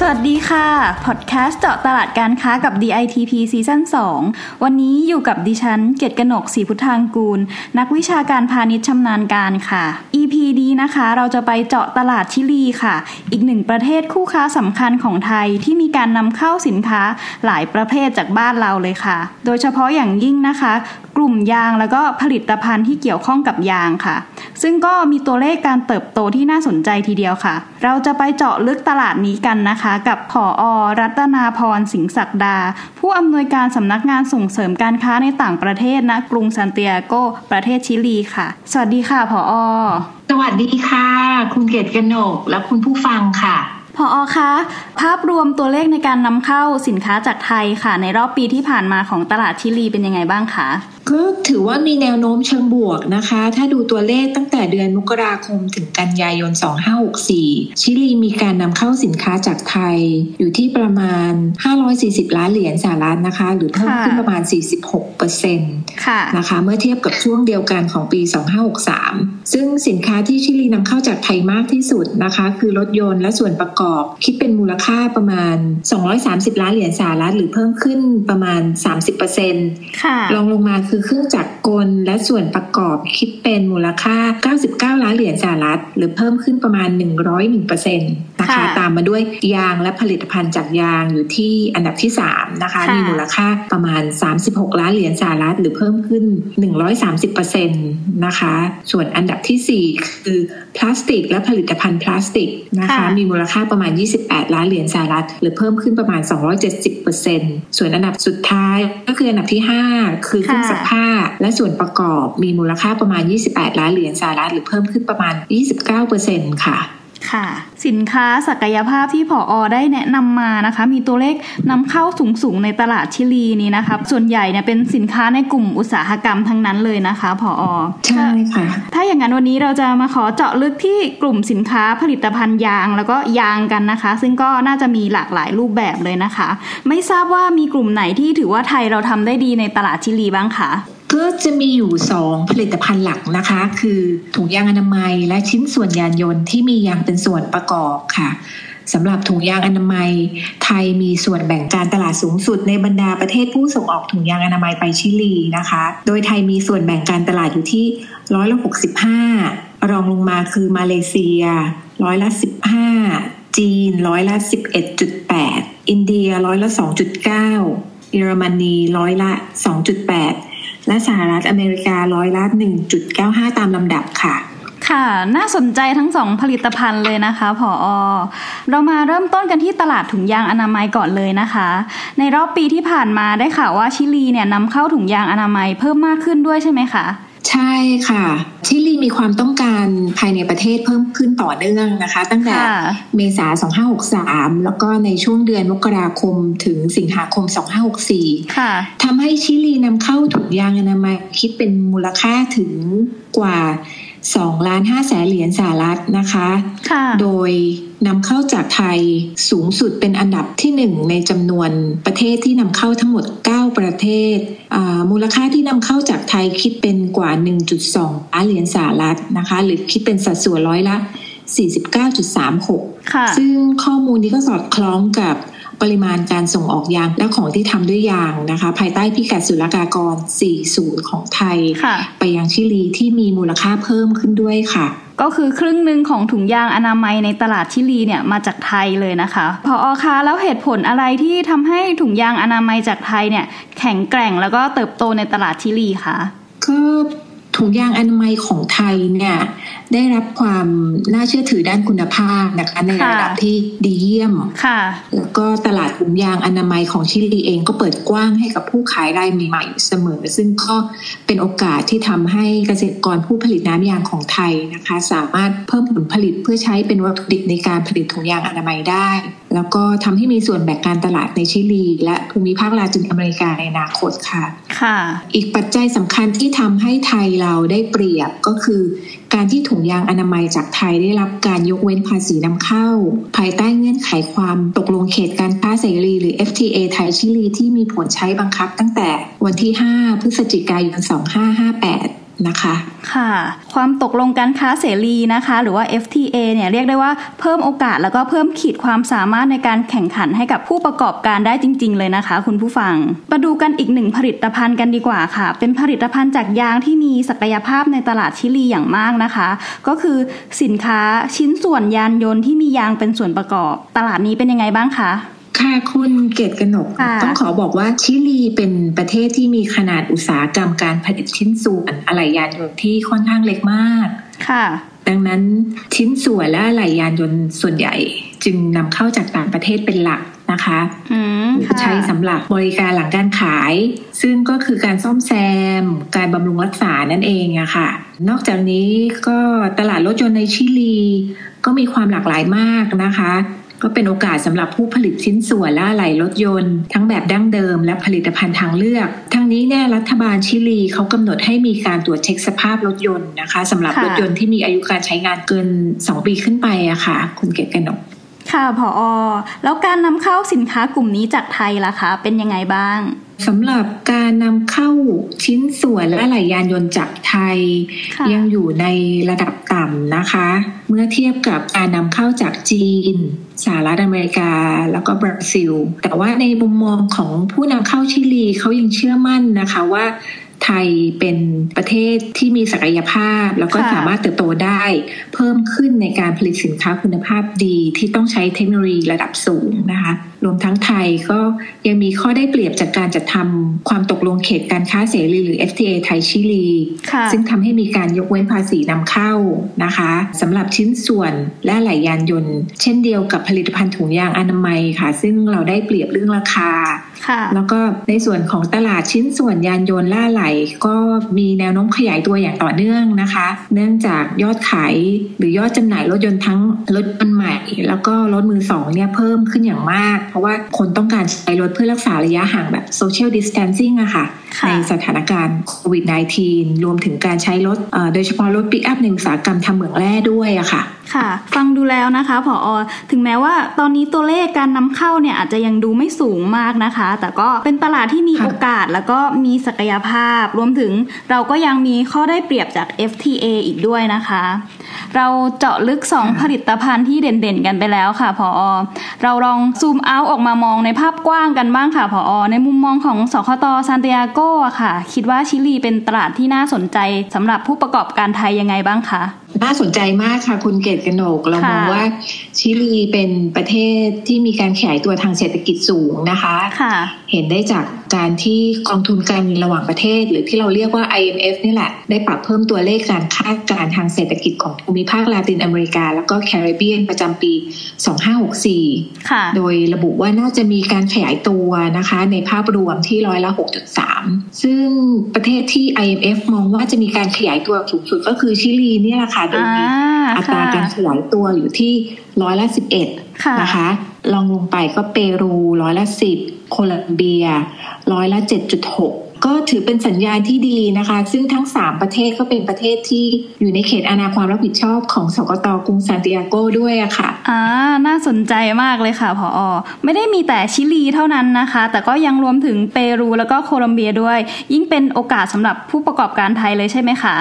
สวัสดีค่ะ พอดแคสต์เจาะตลาดการค้ากับ DITP ซีซั่น2 วันนี้อยู่กับดิฉัน เกตกนกศรีพุทธางกูล นักวิชาการพาณิชย์ชำนาญการค่ะ EP นี้นะคะเราจะไปเจาะตลาดชิลีค่ะ อีกหนึ่งประเทศคู่ค้าสำคัญของไทยที่มีการนำเข้าสินค้าหลายประเภทจากบ้านเราเลยค่ะ โดยเฉพาะอย่างยิ่งนะคะ กลุ่มยางแล้วก็ผลิตภัณฑ์ที่เกี่ยวข้องกับยางค่ะ ซึ่งก็มีตัวเลขการเติบโตที่น่าสนใจทีเดียวค่ะ เราจะไปเจาะลึกตลาดนี้กันนะคะ กับผออรัตนาพรสิงห์ศักดา ผู้อำนวยการสำนักงานส่งเสริมการค้าในต่างประเทศณกรุงซานติอาโกประเทศชิลีค่ะ สวัสดีค่ะผออสวัสดีค่ะ คุณเกตกนกและคุณผู้ฟังค่ะพออคะภาพรวมตัวเลขในการนำเข้าสินค้าจากไทยค่ะ ในรอบปีที่ผ่านมาของตลาดชิลีเป็นยังไงบ้างคะ ก็ถือว่ามีแนวโน้มเชิงบวกนะคะ ถ้าดูตัวเลขตั้งแต่เดือนมกราคมถึงกันยายน 2564 ชิลีมีการนำเข้าสินค้าจากไทย อยู่ที่ประมาณ 540 ล้านเหรียญสหรัฐนะคะ หรือเพิ่มขึ้นประมาณ 46เปอร์เซ็นต์นะคะ เมื่อเทียบกับช่วงเดียวกันของปี 2563 ซึ่งสินค้าที่ชิลีนำเข้าจากไทยมากที่สุดนะคะ คือรถยนต์และส่วนประกอบคิดเป็นมูลค่าประมาณ 230 ล้านเหรียญสหรัฐหรือเพิ่มขึ้นประมาณ 30เปอร์เซ็นต์รองลงมาคือคือเครื่องจักรกลและส่วนประกอบคิดเป็นมูลค่า 99 ล้านเหรียญสหรัฐ หรือเพิ่มขึ้นประมาณ 101% นะคะ ตามมาด้วยยางและผลิตภัณฑ์จากยางอยู่ที่อันดับที่ 3 นะคะ มีมูลค่าประมาณ 36 ล้านเหรียญสหรัฐหรือเพิ่มขึ้น 130%นะคะ ส่วนอันดับที่ 4 คือพลาสติก และผลิตภัณฑ์พลาสติกนะคะ มีมูลค่าประมาณ 28 ล้านเหรียญสหรัฐหรือเพิ่มขึ้นประมาณ 270%ส่วนอันดับสุดท้ายก็คืออันดับที่ 5 คือเครื่องซักผ้าและส่วนประกอบมีมูลค่าประมาณ 28 ล้านเหรียญสหรัฐหรือเพิ่มขึ้นประมาณ 29%ค่ะ ค่ะ สินค้าศักยภาพที่ผออได้แนะนำมานะคะ มีตัวเลขนำเข้าสูงๆในตลาดชิลีนี้นะคะ ส่วนใหญ่เนี่ยเป็นสินค้าในกลุ่มอุตสาหกรรมทั้งนั้นเลยนะคะผออใช่ค่ะ ถ้าอย่างนั้นวันนี้เราจะมาขอเจาะลึกที่กลุ่มสินค้าผลิตภัณฑ์ยาง แล้วก็ยางกันนะคะ ซึ่งก็น่าจะมีหลากหลายรูปแบบเลยนะคะ ไม่ทราบว่ามีกลุ่มไหนที่ถือว่าไทยเราทำได้ดีในตลาดชิลีบ้างคะ ก็จะมีอยู่สองผลิตภัณฑ์หลักนะคะ คือถุงยางอนามัย และชิ้นส่วนยานยนต์ที่มียางเป็นส่วนประกอบค่ะสำหรับถุงยางอนามัย ไทยมีส่วนแบ่งการตลาดสูงสุดในบรรดาประเทศผู้ส่งออกถุงยางอนามัยไปชิลีนะคะ โดยไทยมีส่วนแบ่งการตลาดอยู่ที่ร้อยละหกสิบห้ารองลงมาคือมาเลเซียร้อยละสิบห้าจีนร้อยละสิบเอ็ดจุดแปดอินเดียร้อยละสองจุดเก้าเยอรมนีร้อยละสองจุดแปด และสหรัฐอเมริการ้อยละ 1.95 ตามลำดับค่ะค่ะ น่าสนใจทั้งสองผลิตภัณฑ์เลยนะคะผออเรามาเริ่มต้นกันที่ตลาดถุงยางอนามัยก่อนเลยนะคะ ในรอบปีที่ผ่านมาได้ข่าวว่าชิลีเนี่ยนำเข้าถุงยางอนามัยเพิ่มมากขึ้นด้วยใช่ไหมคะ ใช่ค่ะ ชิลีมีความต้องการภายในประเทศเพิ่มขึ้นต่อเนื่องนะคะ ตั้งแต่เมษา2563 แล้วก็ในช่วงเดือนมกราคมถึงสิงหาคม 2564ทำให้ชิลีนำเข้าถุงยางอนามัยคิดเป็นมูลค่าถึงกว่า 2ล้าน5แสนเหรียญสหรัฐนะคะคะโดยนำเข้าจากไทยสูงสุดเป็นอันดับที่หนึ่งในจำนวนประเทศที่นำเข้าทั้งหมด 9 ประเทศ มูลค่าที่นำเข้าจากไทยคิดเป็นกว่า 1.2ล้านเหรียญสหรัฐนะคะ หรือคิดเป็นสัดส่วนร้อยละ 49.36 ซึ่งข้อมูลนี้ก็สอดคล้องกับ ปริมาณการส่งออกยางและของที่ทำด้วยยางนะคะ ภายใต้พิกัดศุลกากร 40 ของไทย ไปยังชิลีที่มีมูลค่าเพิ่มขึ้นด้วยค่ะก็คือครึ่งหนึ่งของถุงยางอนามัยในตลาดชิลีเนี่ยมาจากไทยเลยนะคะ พออคะแล้วเหตุผลอะไรที่ทำให้ถุงยางอนามัยจากไทยเนี่ยแข็งแกร่งแล้วก็เติบโตในตลาดชิลีคะก็ ถุงยางอนามัยของไทยเนี่ยได้รับความน่าเชื่อถือด้านคุณภาพนะคะในระดับที่ดีเยี่ยมค่ะแล้วก็ตลาดถุงยางอนามัยของชิลีเองก็เปิดกว้างให้กับผู้ขายรายใหม่ๆเสมอ ซึ่งก็เป็นโอกาสที่ทำให้เกษตรกรผู้ผลิตน้ำยางของไทยนะคะ สามารถเพิ่มผลผลิตเพื่อใช้เป็นวัตถุดิบในการผลิตถุงยางอนามัยได้แล้วก็ทำให้มีส่วนแบ่งการตลาดในชิลี และภูมิภาคลาตินอเมริกาในอนาคตค่ะ ค่ะ อีกปัจจัยสำคัญที่ทำให้ไทยเราได้เปรียบก็คือ การที่ถุงยางอนามัยจากไทยได้รับการยกเว้นภาษีนำเข้า ภายใต้เงื่อนไขความตกลงเขตการค้าเสรีหรือ FTA ไทยชิลีที่มีผลใช้บังคับตั้งแต่วันที่ 5 พฤศจิกายน 2558 นะคะค่ะ ความตกลงการค้าเสรีนะคะ หรือว่า FTA เนี่ยเรียกได้ว่าเพิ่มโอกาสแล้วก็เพิ่มขีดความสามารถในการแข่งขันให้กับผู้ประกอบการได้จริง ๆ เลยนะคะ คุณผู้ฟังมาดูกันอีกหนึ่งผลิตภัณฑ์กันดีกว่าค่ะ เป็นผลิตภัณฑ์จากยางที่มีศักยภาพในตลาดชิลีอย่างมากนะคะ ก็คือสินค้าชิ้นส่วนยานยนต์ที่มียางเป็นส่วนประกอบ ตลาดนี้เป็นยังไงบ้างคะ ค่ะคุณเกตกนกค่ะต้องขอบอกว่าชิลีเป็นประเทศที่มีขนาดอุตสาหกรรมการผลิตชิ้นส่วนอะไหล่ยานยนต์ที่ค่อนข้างเล็กมาก ค่ะ ดังนั้นชิ้นส่วนและอะไหล่ยานยนต์ส่วนใหญ่ จึงนำเข้าจากต่างประเทศเป็นหลักนะคะอืมค่ะใช้สำหรับบริการหลังการขาย ซึ่งก็คือการซ่อมแซม การบำรุงรักษานั่นเองอะค่ะ นอกจากนี้ก็ตลาดรถยนต์ในชิลี ก็มีความหลากหลายมากนะคะ ก็เป็นโอกาสสำหรับผู้ผลิตชิ้นส่วนและอะไหล่รถยนต์ ทั้งแบบดั้งเดิมและผลิตภัณฑ์ทางเลือก ทั้งนี้เนี่ยรัฐบาลชิลีเขากำหนดให้มีการตรวจเช็คสภาพรถยนต์นะคะสำหรับค่ะรถยนต์ที่มีอายุการใช้งานเกิน 2 ปีขึ้นไปอะค่ะ คุณเกศกนกค่ะผอแล้วการนำเข้าสินค้ากลุ่มนี้จากไทยล่ะคะ เป็นยังไงบ้าง สำหรับการนำเข้าชิ้นส่วนและอะไหล่ยานยนต์จากไทยค่ะยังอยู่ในระดับต่ำนะคะ เมื่อเทียบกับการนำเข้าจากจีนสหรัฐอเมริกาแล้วก็บราซิล แต่ว่าในมุมมองของผู้นำเข้าชิลีเขายังเชื่อมั่นนะคะว่าไทยเป็นประเทศที่มีศักยภาพ แล้วก็ค่ะสามารถเติบโตได้ เพิ่มขึ้นในการผลิตสินค้าคุณภาพดีที่ต้องใช้เทคโนโลยีระดับสูงนะคะรวมทั้งไทยก็ยังมีข้อได้เปรียบจากการจัดทำความตกลงเขตการค้าเสรีหรือ FTA ไทยชิลีค่ะซึ่งทำให้มีการยกเว้นภาษีนำเข้านะคะสำหรับชิ้นส่วนและอะไหล่ยานยนต์ เช่นเดียวกับผลิตภัณฑ์ถุงยางอนามัยค่ะ ซึ่งเราได้เปรียบเรื่องราคาค่ะ แล้วก็ในส่วนของตลาดชิ้นส่วนยานยนต์ล่าไหล ก็มีแนวโน้มขยายตัวอย่างต่อเนื่องนะคะ เนื่องจากยอดขายหรือยอดจำหน่ายรถยนต์ทั้งรถยนต์ใหม่ แล้วก็รถมือสองเนี่ยเพิ่มขึ้นอย่างมาก เพราะว่าคนต้องการใช้รถเพื่อรักษาระยะห่างแบบ social distancing อะค่ะค่ะ ในสถานการณ์โควิด -19 รวมถึงการใช้รถเอ่อโดยเฉพาะรถปิกอัพในอุตสาหกรรมทำเหมืองแร่ด้วยอะค่ะค่ะ ฟังดูแล้วนะคะผอถึงแม้ว่าตอนนี้ตัวเลขการนำเข้าเนี่ยอาจจะยังดูไม่สูงมากนะคะแต่ก็เป็นตลาดที่มีค่ะโอกาสแล้วก็มีศักยภาพ รวมถึงเราก็ยังมีข้อได้เปรียบจาก FTA อีกด้วยนะคะ เราเจาะลึก 2 ผลิตภัณฑ์ที่เด่นๆ กันไปแล้วค่ะผอเราลองซูมเอาท์ออกมามองในภาพกว้างกันบ้างค่ะผอในมุมมองของสคตซานติอาโกอะค่ะ คิดว่าชิลีเป็นตลาดที่น่าสนใจสำหรับผู้ประกอบการไทยยังไงบ้างคะ น่าสนใจมากค่ะ คุณเกตกนก เรามองค่ะว่าชิลีเป็นประเทศที่มีการขยายตัวทางเศรษฐกิจสูงนะคะค่ะเห็นได้จาก การที่กองทุนการเงินระหว่างประเทศ หรือที่เราเรียกว่า IMF นี่แหละ ได้ปรับเพิ่มตัวเลขการคาดการณ์ทางเศรษฐกิจของภูมิภาคลาตินอเมริกา แล้วก็แคริบเบียนประจำปี 2564ค่ะโดยระบุว่าน่าจะมีการขยายตัวนะคะ ในภาพรวมที่ร้อยละ 6.3 ซึ่งประเทศที่ IMF มองว่าจะมีการขยายตัวสูงสุดก็คือชิลีเนี่ยแหละค่ะโดยมีอ่าอัตราค่ะการขยายตัวอยู่ที่ร้อยละค่ะ11 นะคะลองลงไปก็เปรูร้อยละ 10 โคลัมเบียร้อยละ 7.6 ก็ถือเป็นสัญญาณที่ดีนะคะ ซึ่งทั้ง 3 ประเทศก็เป็นประเทศที่อยู่ในเขตอาณาความรับผิดชอบของสกตกรุงซานติอาโกด้วยอะค่ะอ่าน่าสนใจมากเลยค่ะผอไม่ได้มีแต่ชิลีเท่านั้นนะคะ แต่ก็ยังรวมถึงเปรูแล้วก็โคลอมเบียด้วย ยิ่งเป็นโอกาสสำหรับผู้ประกอบการไทยเลยใช่ไหมคะ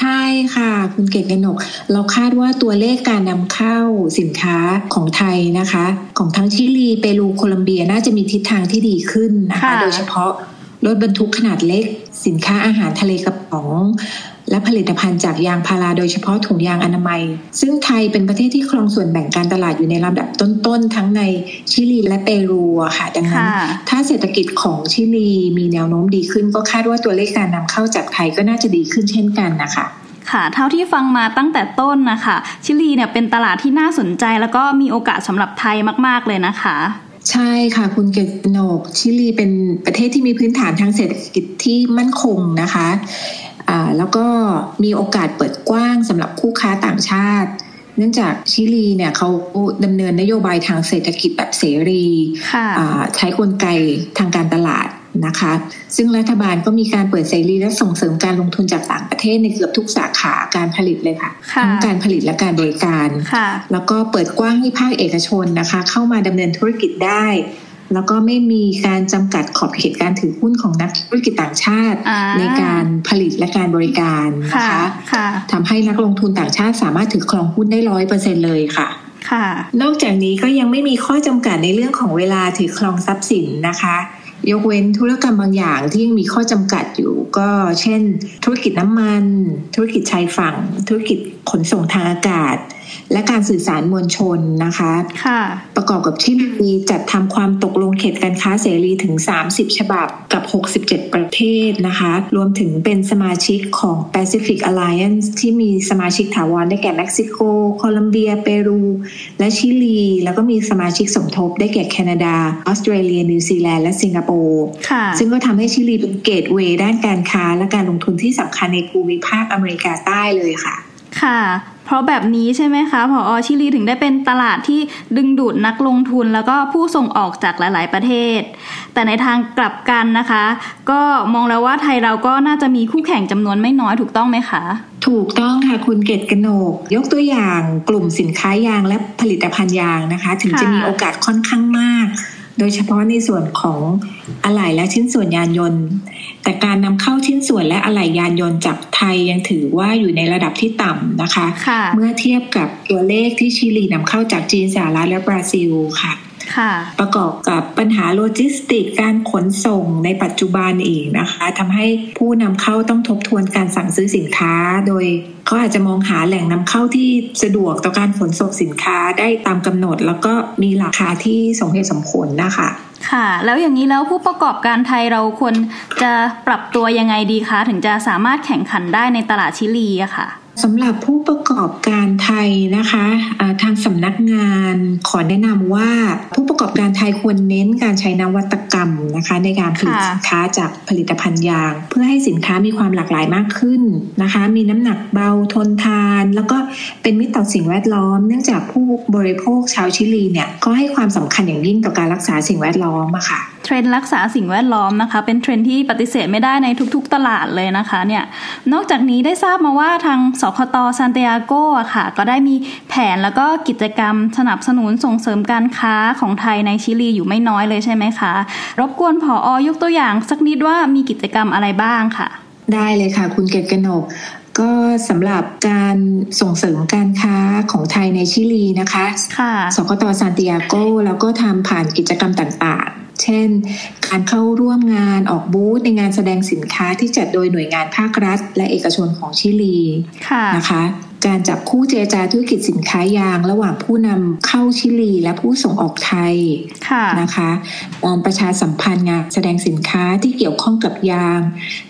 ใช่ค่ะ คุณเกตกนก เราคาดว่าตัวเลขการนำเข้าสินค้าของไทยนะคะ ของทั้งชิลีเปรูโคลัมเบียน่าจะมีทิศทางที่ดีขึ้นนะคะค่ะโดยเฉพาะ รถบรรทุกขนาดเล็ก สินค้าอาหารทะเลกระป๋อง และผลิตภัณฑ์จากยางพาราโดยเฉพาะถุงยางอนามัย ซึ่งไทยเป็นประเทศที่ครองส่วนแบ่งการตลาดอยู่ในลำดับต้นๆ ทั้งในชิลีและเปรูอะค่ะ ดังนั้นค่ะถ้าเศรษฐกิจของชิลีมีแนวโน้มดีขึ้น ก็คาดว่าตัวเลขการนำเข้าจากไทยก็น่าจะดีขึ้นเช่นกันนะคะค่ะเท่าที่ฟังมาตั้งแต่ต้นนะคะ ชิลีเนี่ยเป็นตลาดที่น่าสนใจ แล้วก็มีโอกาสสำหรับไทยมาก ๆ เลยนะคะ ใช่ค่ะคุณเกษโนกชิลีเป็นประเทศที่มีพื้นฐานทางเศรษฐกิจที่มั่นคงนะคะอ่าแล้วก็มีโอกาสเปิดกว้างสำหรับคู่ค้าต่างชาติ เนื่องจากชิลีเนี่ยเขาดำเนินนโยบายทางเศรษฐกิจแบบเสรีค่ะอ่าใช้กลไกทางการตลาด นะคะ ซึ่งรัฐบาลก็มีการเปิดเสรีและส่งเสริมการลงทุนจากต่างประเทศในเกือบทุกสาขาการผลิตเลยค่ะค่ะทั้งการผลิตและการบริการค่ะแล้วก็เปิดกว้างให้ภาคเอกชนนะคะ เข้ามาดำเนินธุรกิจได้ แล้วก็ไม่มีการจำกัดขอบเขตการถือหุ้นของนักธุรกิจต่างชาติอ่าในการผลิตและการบริการนะค่ะคะค่ะทำให้นักลงทุนต่างชาติสามารถถือครองหุ้นได้ร้อยเปอร์เซ็นเลยค่ะค่ะนอกจากนี้ก็ยังไม่มีข้อจำกัดในเรื่องของเวลาถือครองทรัพย์สินนะคะ ยกเว้นธุรกรรมบางอย่างที่ยังมีข้อจำกัดอยู่ ก็เช่น ธุรกิจน้ำมัน ธุรกิจชายฝั่ง ธุรกิจขนส่งทางอากาศ และการสื่อสารมวลชนนะคะค่ะประกอบกับที่มีจัดทำความตกลงเขตการค้าเสรีถึง 30 ฉบับกับ 67 ประเทศนะคะ รวมถึงเป็นสมาชิกของ Pacific Alliance ที่มีสมาชิกถาวรได้แก่เม็กซิโก โคลัมเบีย เปรู และชิลี แล้วก็มีสมาชิกสมทบได้แก่แคนาดา ออสเตรเลีย นิวซีแลนด์ และสิงคโปร์ค่ะซึ่งก็ทำให้ชิลีเป็นเกตเวย์ด้านการค้าและการลงทุนที่สำคัญในภูมิภาคอเมริกาใต้เลยค่ะ ค่ะ เพราะแบบนี้ใช่ไหมคะผอชิลีถึงได้เป็นตลาดที่ดึงดูดนักลงทุนแล้วก็ผู้ส่งออกจากหลาย ๆ ประเทศ แต่ในทางกลับกันนะคะ ก็มองแล้วว่าไทยเราก็น่าจะมีคู่แข่งจำนวนไม่น้อยถูกต้องไหมคะ ถูกต้องค่ะคุณเกตกนก ยกตัวอย่างกลุ่มสินค้ายางและผลิตภัณฑ์ยางนะคะ ถึงแม้จะมีโอกาสค่อนข้างมาก โดยเฉพาะในส่วนของอะไหล่และชิ้นส่วนยานยนต์ แต่การนำเข้าชิ้นส่วนและอะไหล่ยานยนต์จากไทยยังถือว่าอยู่ในระดับที่ต่ำนะคะค่ะเมื่อเทียบกับตัวเลขที่ชิลีนำเข้าจากจีนสหรัฐและบราซิลค่ะค่ะ ประกอบกับปัญหาโลจิสติกการขนส่งในปัจจุบันอีกนะคะทำให้ผู้นำเข้าต้องทบทวนการสั่งซื้อสินค้า โดยเขาอาจจะมองหาแหล่งนำเข้าที่สะดวกต่อการขนส่งสินค้าได้ตามกำหนด แล้วก็มีราคาที่สมเหตุสมผลนะคะค่ะ แล้วอย่างนี้แล้วผู้ประกอบการไทยเราควรจะปรับตัวยังไงดีคะ ถึงจะสามารถแข่งขันได้ในตลาดชิลีอะค่ะ สำหรับผู้ประกอบการไทยนะคะทางสำนักงานขอแนะนำว่าผู้ประกอบการไทยควรเน้นการใช้นวัตกรรมนะคะในการผลิตสินค้าจากผลิตภัณฑ์ยาง เพื่อให้สินค้ามีความหลากหลายมากขึ้นนะคะ มีน้ำหนักเบาทนทาน แล้วก็เป็นมิตรต่อสิ่งแวดล้อม เนื่องจากผู้บริโภคชาวชิลีเนี่ยก็ให้ความสำคัญอย่างยิ่งต่อการรักษาสิ่งแวดล้อมอะค่ะ เทรนด์รักษาสิ่งแวดล้อมนะคะ เป็นเทรนด์ที่ปฏิเสธไม่ได้ในทุกๆตลาดเลยนะคะเนี่ยนอกจากนี้ได้ทราบมาว่าทางสคต.ซานติอาโกอะค่ะ ก็ได้มีแผนแล้วก็กิจกรรมสนับสนุนส่งเสริมการค้าของไทยในชิลีอยู่ไม่น้อยเลยใช่ไหมคะ รบกวนผออยกตัวอย่างสักนิดว่ามีกิจกรรมอะไรบ้างค่ะ ได้เลยค่ะ คุณเกตกนกก็สำหรับการส่งเสริมการค้าของไทยในชิลีนะคะค่ะสกตซานติอาโกแล้วก็ทำผ่านกิจกรรมต่างๆ เช่น การเข้าร่วมงานออกบูธในงานแสดงสินค้าที่จัดโดยหน่วยงานภาครัฐ และเอกชนของชิลีค่ะนะคะการจับคู่เจรจาธุรกิจสินค้ายาง ระหว่างผู้นำเข้าชิลีและผู้ส่งออกไทยค่ะนะคะการประชาสัมพันธ์งานแสดงสินค้าที่เกี่ยวข้องกับยาง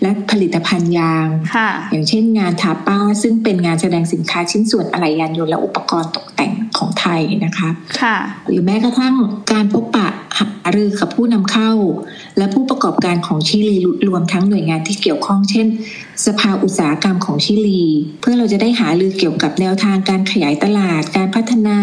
และผลิตภัณฑ์ยางค่ะอย่างเช่นงานทาป้า ซึ่งเป็นงานแสดงสินค้าชิ้นส่วนอะไหล่ยานยนต์และอุปกรณ์ตกแต่งของไทยนะคะค่ะหรือแม้กระทั่งการพบปะ หารือกับผู้นำเข้า และผู้ประกอบการของชิลีรวมทั้งหน่วยงานที่เกี่ยวข้องเช่น สภาอุตสาหกรรมของชิลี เพื่อเราจะได้หารือเกี่ยวกับแนวทางการขยายตลาด การพัฒนา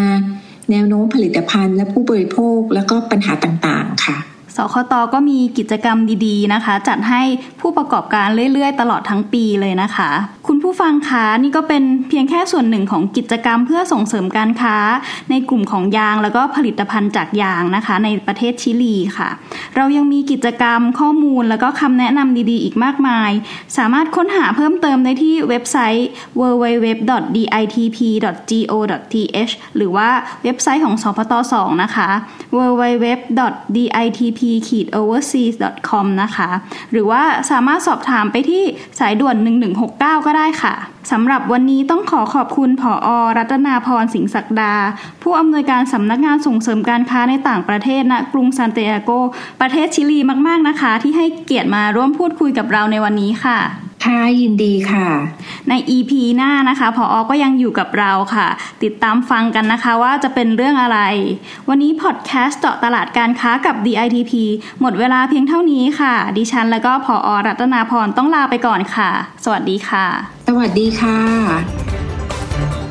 แนวโน้มผลิตภัณฑ์ และผู้บริโภคแล้วก็ปัญหาต่างๆ ค่ะสคตก็มีกิจกรรมดีๆนะคะ จัดให้ผู้ประกอบการเรื่อยๆ ตลอดทั้งปีเลยนะคะ คุณผู้ฟังคะนี่ก็เป็นเพียงแค่ส่วนหนึ่งของกิจกรรมเพื่อส่งเสริมการค้า ในกลุ่มของยางแล้วก็ผลิตภัณฑ์จากยางนะคะ ในประเทศชิลีค่ะ เรายังมีกิจกรรมข้อมูลแล้วก็คำแนะนำดีๆ อีกมากมาย สามารถค้นหาเพิ่มเติมได้ที่เว็บไซต์ www.ditp.go.th หรือว่าเว็บไซต์ของสพต2นะคะ www.ditp-overseas.com นะคะ หรือว่าสามารถสอบถามไปที่สายด่วน 1169 ก็ได้ค่ะสำหรับวันนี้ต้องขอขอบคุณผออรัตนาพรสิงศักดา ผู้อำนวยการสำนักงานส่งเสริมการค้าในต่างประเทศณกรุงซานเตียโก ประเทศชิลีมาก ๆนะคะ ที่ให้เกียรติมาร่วมพูดคุยกับเราในวันนี้ค่ะ ค่ะยินดีค่ะ ใน EP หน้านะคะพออก็ยังอยู่กับเราค่ะ ติดตามฟังกันนะคะว่าจะเป็นเรื่องอะไร วันนี้พอดแคสต์เจาะตลาดการค้ากับ DITP หมดเวลาเพียงเท่านี้ค่ะ ดิฉันและก็พออรัตนาพรต้องลาไปก่อนค่ะ สวัสดีค่ะ สวัสดีค่ะ